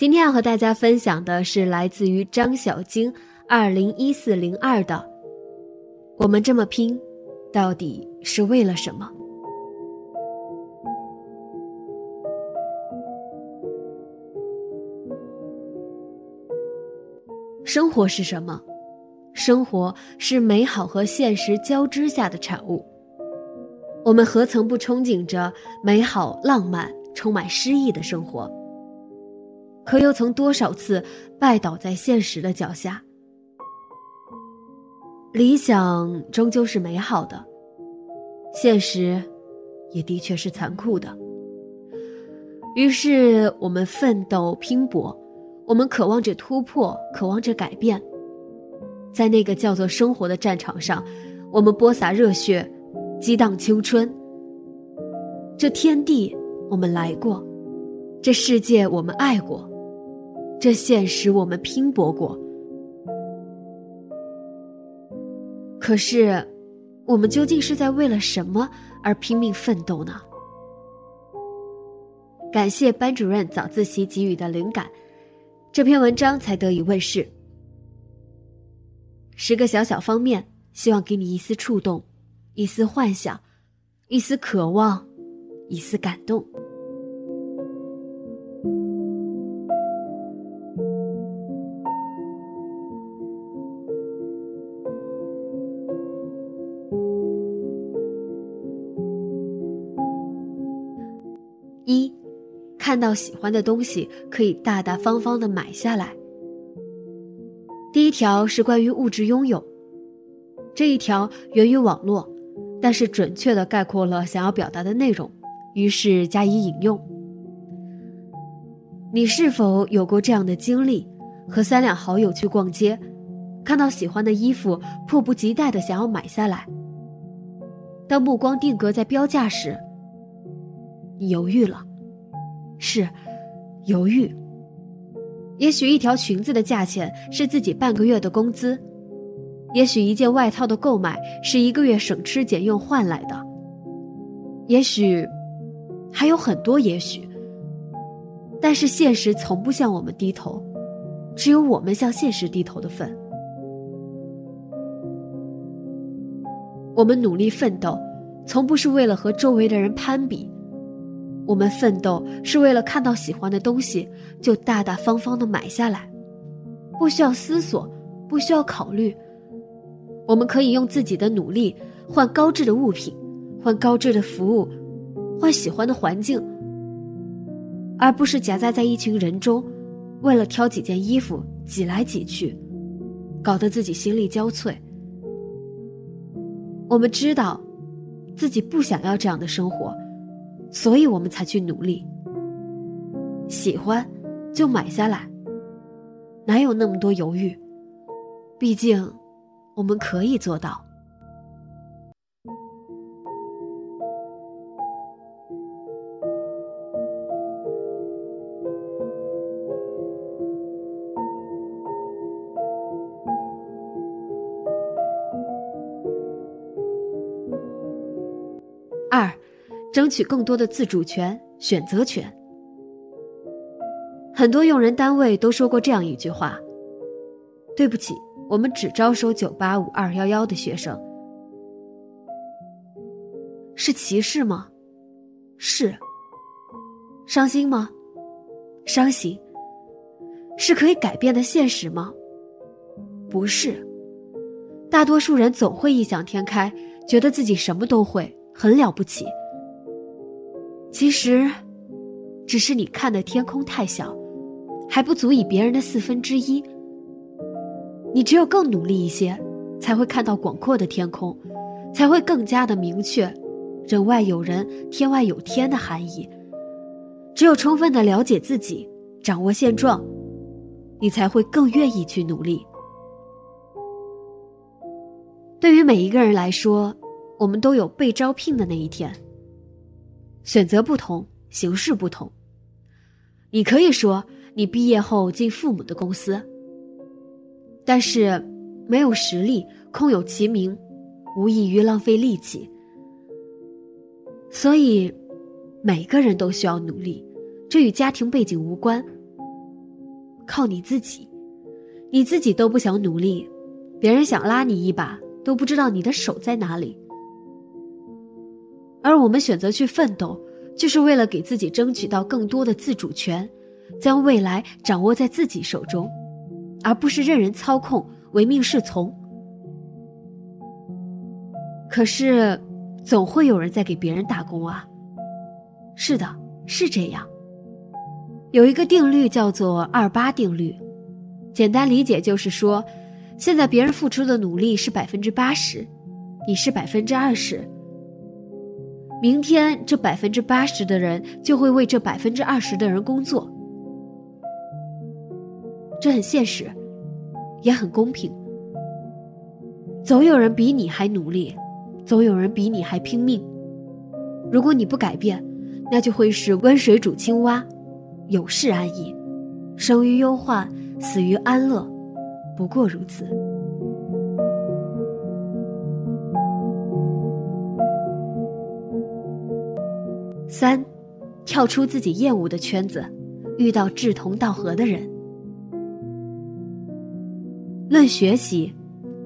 今天要和大家分享的是来自于张小晶二零一四零二的。我们这么拼，到底是为了什么？生活是什么？生活是美好和现实交织下的产物。我们何曾不憧憬着美好、浪漫、充满诗意的生活？可又曾多少次拜倒在现实的脚下？理想终究是美好的，现实也的确是残酷的。于是我们奋斗拼搏，我们渴望着突破，渴望着改变。在那个叫做生活的战场上，我们播撒热血，激荡青春。这天地我们来过，这世界我们爱过。这现实我们拼搏过，可是，我们究竟是在为了什么而拼命奋斗呢？感谢班主任早自习给予的灵感，这篇文章才得以问世。十个小小方面，希望给你一丝触动，一丝幻想，一丝渴望，一丝感动。看到喜欢的东西，可以大大方方的买下来。第一条是关于物质拥有，这一条源于网络，但是准确的概括了想要表达的内容，于是加以引用。你是否有过这样的经历？和三两好友去逛街，看到喜欢的衣服，迫不及待的想要买下来。当目光定格在标价时，你犹豫了。是，犹豫。也许一条裙子的价钱是自己半个月的工资，也许一件外套的购买是一个月省吃俭用换来的，也许还有很多也许。但是现实从不向我们低头，只有我们向现实低头的份。我们努力奋斗，从不是为了和周围的人攀比。我们奋斗是为了看到喜欢的东西就大大方方的买下来，不需要思索，不需要考虑。我们可以用自己的努力换高质的物品，换高质的服务，换喜欢的环境，而不是夹杂在一群人中，为了挑几件衣服挤来挤去，搞得自己心力交瘁。我们知道，自己不想要这样的生活。所以我们才去努力，喜欢就买下来，哪有那么多犹豫？毕竟，我们可以做到。争取更多的自主权、选择权。很多用人单位都说过这样一句话：“对不起，我们只招收九八五二幺幺的学生。”是歧视吗？是。伤心吗？伤心。是可以改变的现实吗？不是。大多数人总会异想天开，觉得自己什么都会，很了不起。其实，只是你看的天空太小，还不足以别人的四分之一。你只有更努力一些，才会看到广阔的天空，才会更加的明确“人外有人，天外有天”的含义。只有充分的了解自己，掌握现状，你才会更愿意去努力。对于每一个人来说，我们都有被招聘的那一天。选择不同，形式不同。你可以说你毕业后进父母的公司，但是没有实力，空有其名，无异于浪费力气。所以，每个人都需要努力，这与家庭背景无关。靠你自己，你自己都不想努力，别人想拉你一把都不知道你的手在哪里。而我们选择去奋斗，就是为了给自己争取到更多的自主权，将未来掌握在自己手中，而不是任人操控、唯命是从。可是，总会有人在给别人打工啊。是的，是这样。有一个定律叫做二八定律，简单理解就是说，现在别人付出的努力是百分之八十，你是百分之二十。明天这百分之八十的人就会为这百分之二十的人工作，这很现实，也很公平。总有人比你还努力，总有人比你还拼命。如果你不改变，那就会是温水煮青蛙，有事安逸，生于忧患，死于安乐，不过如此。三，跳出自己厌恶的圈子，遇到志同道合的人。论学习，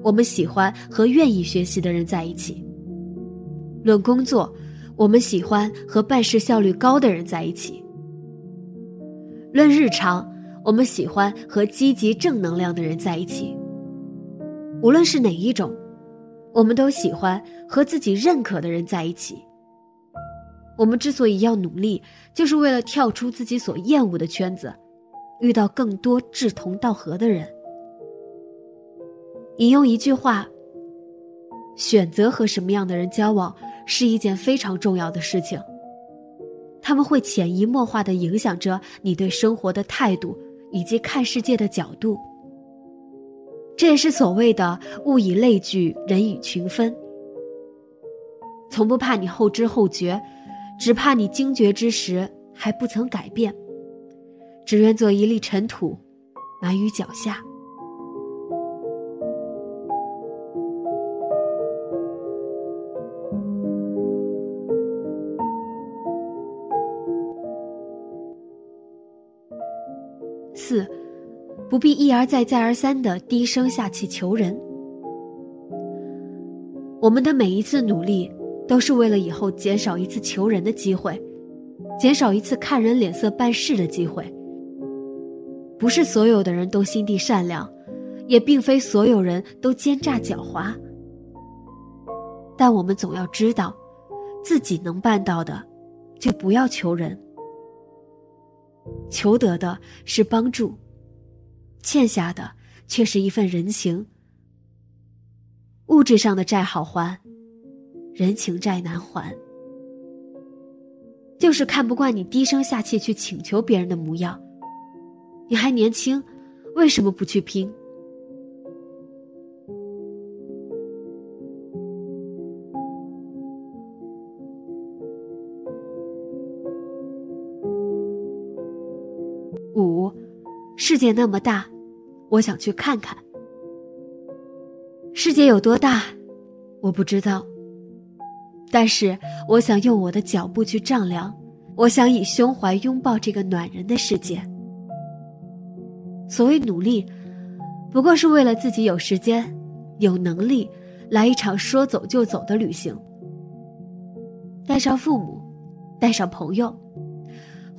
我们喜欢和愿意学习的人在一起；论工作，我们喜欢和办事效率高的人在一起；论日常，我们喜欢和积极正能量的人在一起。无论是哪一种，我们都喜欢和自己认可的人在一起。我们之所以要努力，就是为了跳出自己所厌恶的圈子，遇到更多志同道合的人。引用一句话：选择和什么样的人交往是一件非常重要的事情。他们会潜移默化的影响着你对生活的态度以及看世界的角度。这也是所谓的物以类聚，人以群分。从不怕你后知后觉。只怕你惊觉之时还不曾改变，只愿做一粒尘土，埋于脚下。四，不必一而再、再而三的低声下气求人。我们的每一次努力。都是为了以后减少一次求人的机会，减少一次看人脸色办事的机会。不是所有的人都心地善良，也并非所有人都奸诈狡猾。但我们总要知道，自己能办到的，就不要求人。求得的是帮助，欠下的却是一份人情。物质上的债好还。人情债难还，就是看不惯你低声下气去请求别人的模样。你还年轻，为什么不去拼？五，世界那么大，我想去看看。世界有多大，我不知道。但是，我想用我的脚步去丈量，我想以胸怀拥抱这个暖人的世界。所谓努力，不过是为了自己有时间、有能力来一场说走就走的旅行，带上父母，带上朋友，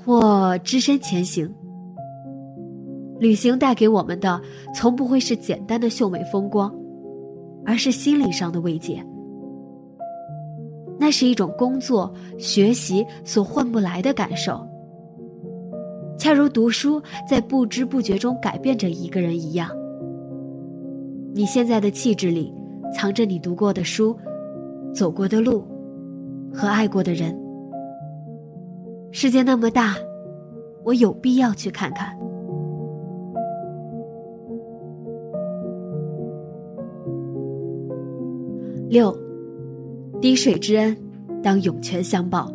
或只身前行。旅行带给我们的，从不会是简单的秀美风光，而是心灵上的慰藉。那是一种工作、学习所换不来的感受，恰如读书在不知不觉中改变着一个人一样。你现在的气质里，藏着你读过的书、走过的路和爱过的人。世界那么大，我有必要去看看。六。滴水之恩，当涌泉相报。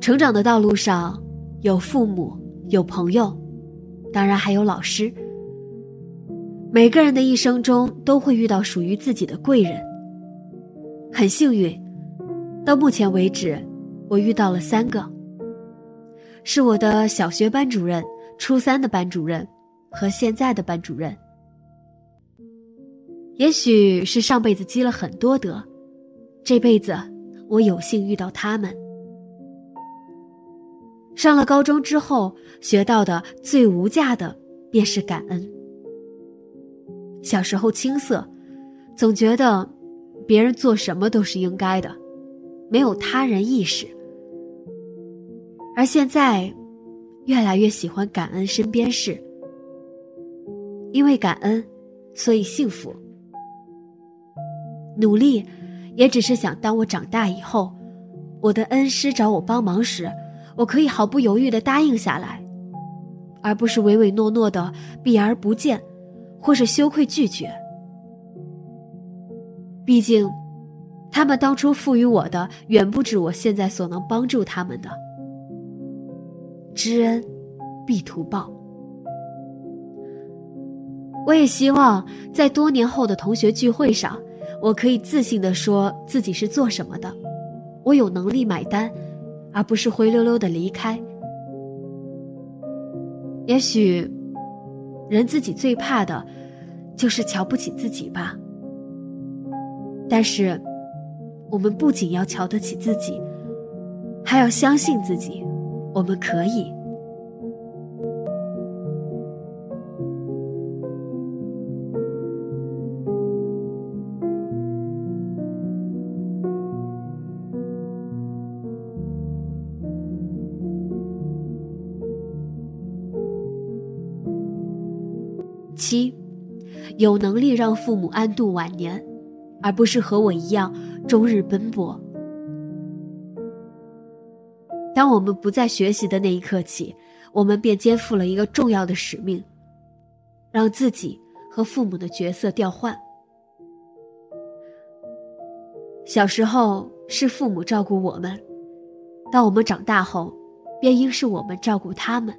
成长的道路上，有父母，有朋友，当然还有老师。每个人的一生中都会遇到属于自己的贵人。很幸运，到目前为止，我遇到了三个：是我的小学班主任，初三的班主任和现在的班主任。也许是上辈子积了很多德，这辈子我有幸遇到他们。上了高中之后，学到的最无价的便是感恩。小时候青涩，总觉得别人做什么都是应该的，没有他人意识。而现在，越来越喜欢感恩身边事，因为感恩，所以幸福。努力，也只是想当我长大以后，我的恩师找我帮忙时，我可以毫不犹豫的答应下来，而不是唯唯诺诺的避而不见，或是羞愧拒绝。毕竟，他们当初赋予我的远不止我现在所能帮助他们的。知恩，必图报。我也希望在多年后的同学聚会上。我可以自信的说自己是做什么的，我有能力买单，而不是灰溜溜的离开。也许，人自己最怕的，就是瞧不起自己吧。但是，我们不仅要瞧得起自己，还要相信自己，我们可以。七，有能力让父母安度晚年，而不是和我一样终日奔波。当我们不再学习的那一刻起，我们便肩负了一个重要的使命，让自己和父母的角色调换。小时候是父母照顾我们，当我们长大后，便应是我们照顾他们。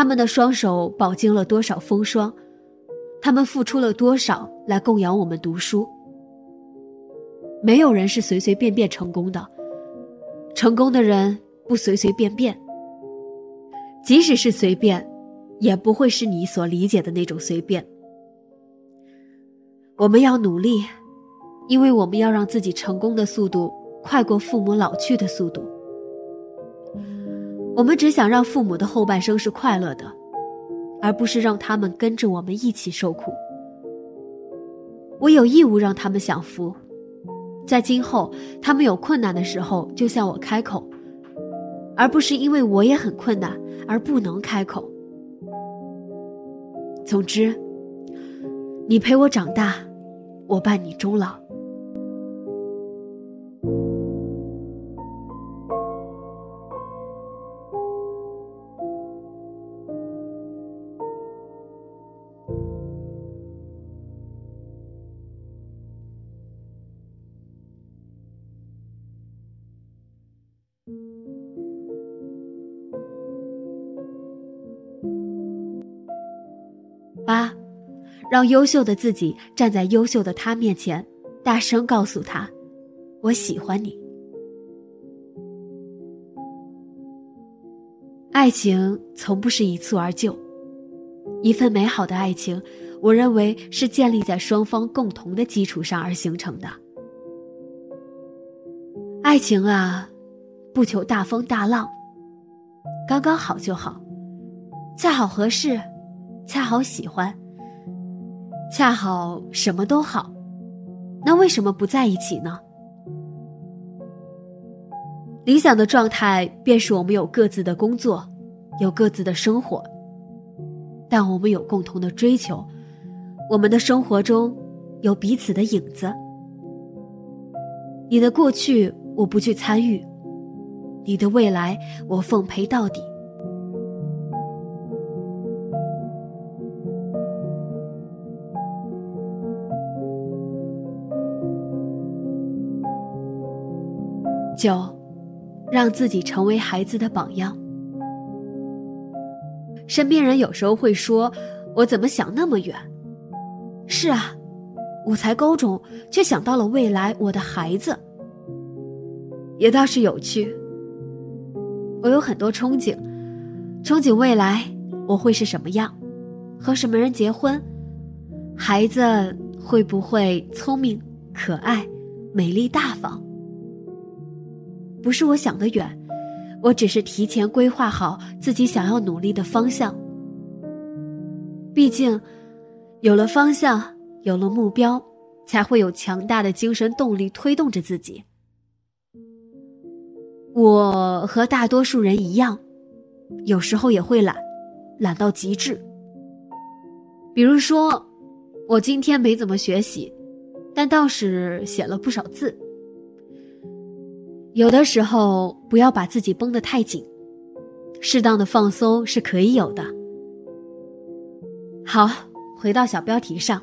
他们的双手饱经了多少风霜，他们付出了多少来供养我们读书。没有人是随随便便成功的，成功的人不随随便便。即使是随便，也不会是你所理解的那种随便。我们要努力，因为我们要让自己成功的速度快过父母老去的速度。我们只想让父母的后半生是快乐的，而不是让他们跟着我们一起受苦。我有义务让他们享福，在今后他们有困难的时候就向我开口，而不是因为我也很困难而不能开口。总之，你陪我长大，我伴你终老。让优秀的自己站在优秀的他面前，大声告诉他：“我喜欢你。”爱情从不是一蹴而就，一份美好的爱情，我认为是建立在双方共同的基础上而形成的。爱情啊，不求大风大浪，刚刚好就好，恰好合适。恰好喜欢，恰好什么都好，那为什么不在一起呢？理想的状态便是我们有各自的工作，有各自的生活，但我们有共同的追求，我们的生活中有彼此的影子。你的过去我不去参与，你的未来我奉陪到底。九，让自己成为孩子的榜样。身边人有时候会说：“我怎么想那么远？”是啊，我才高中，却想到了未来我的孩子，也倒是有趣。我有很多憧憬，憧憬未来我会是什么样，和什么人结婚，孩子会不会聪明、可爱、美丽、大方。不是我想的远，我只是提前规划好自己想要努力的方向。毕竟，有了方向，有了目标，才会有强大的精神动力推动着自己。我和大多数人一样，有时候也会懒，懒到极致。比如说，我今天没怎么学习，但倒是写了不少字。有的时候不要把自己绷得太紧，适当的放松是可以有的。好，回到小标题上。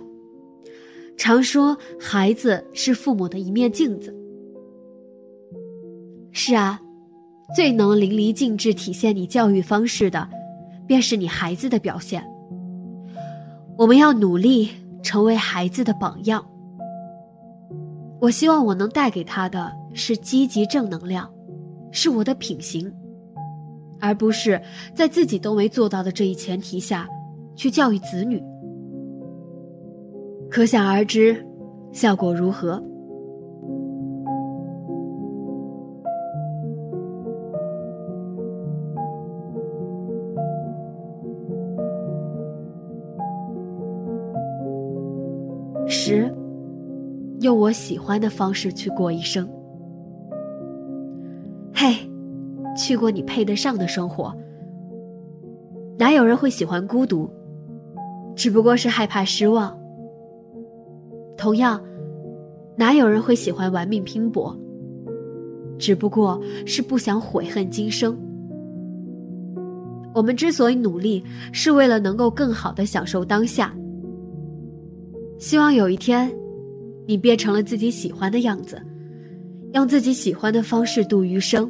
常说孩子是父母的一面镜子。是啊，最能淋漓尽致体现你教育方式的，便是你孩子的表现。我们要努力成为孩子的榜样。我希望我能带给他的是积极正能量，是我的品行，而不是在自己都没做到的这一前提下，去教育子女。可想而知，效果如何？十。用我喜欢的方式去过一生。去过你配得上的生活。哪有人会喜欢孤独？只不过是害怕失望。同样，哪有人会喜欢玩命拼搏？只不过是不想悔恨今生。我们之所以努力，是为了能够更好的享受当下。希望有一天。你变成了自己喜欢的样子，用自己喜欢的方式度余生。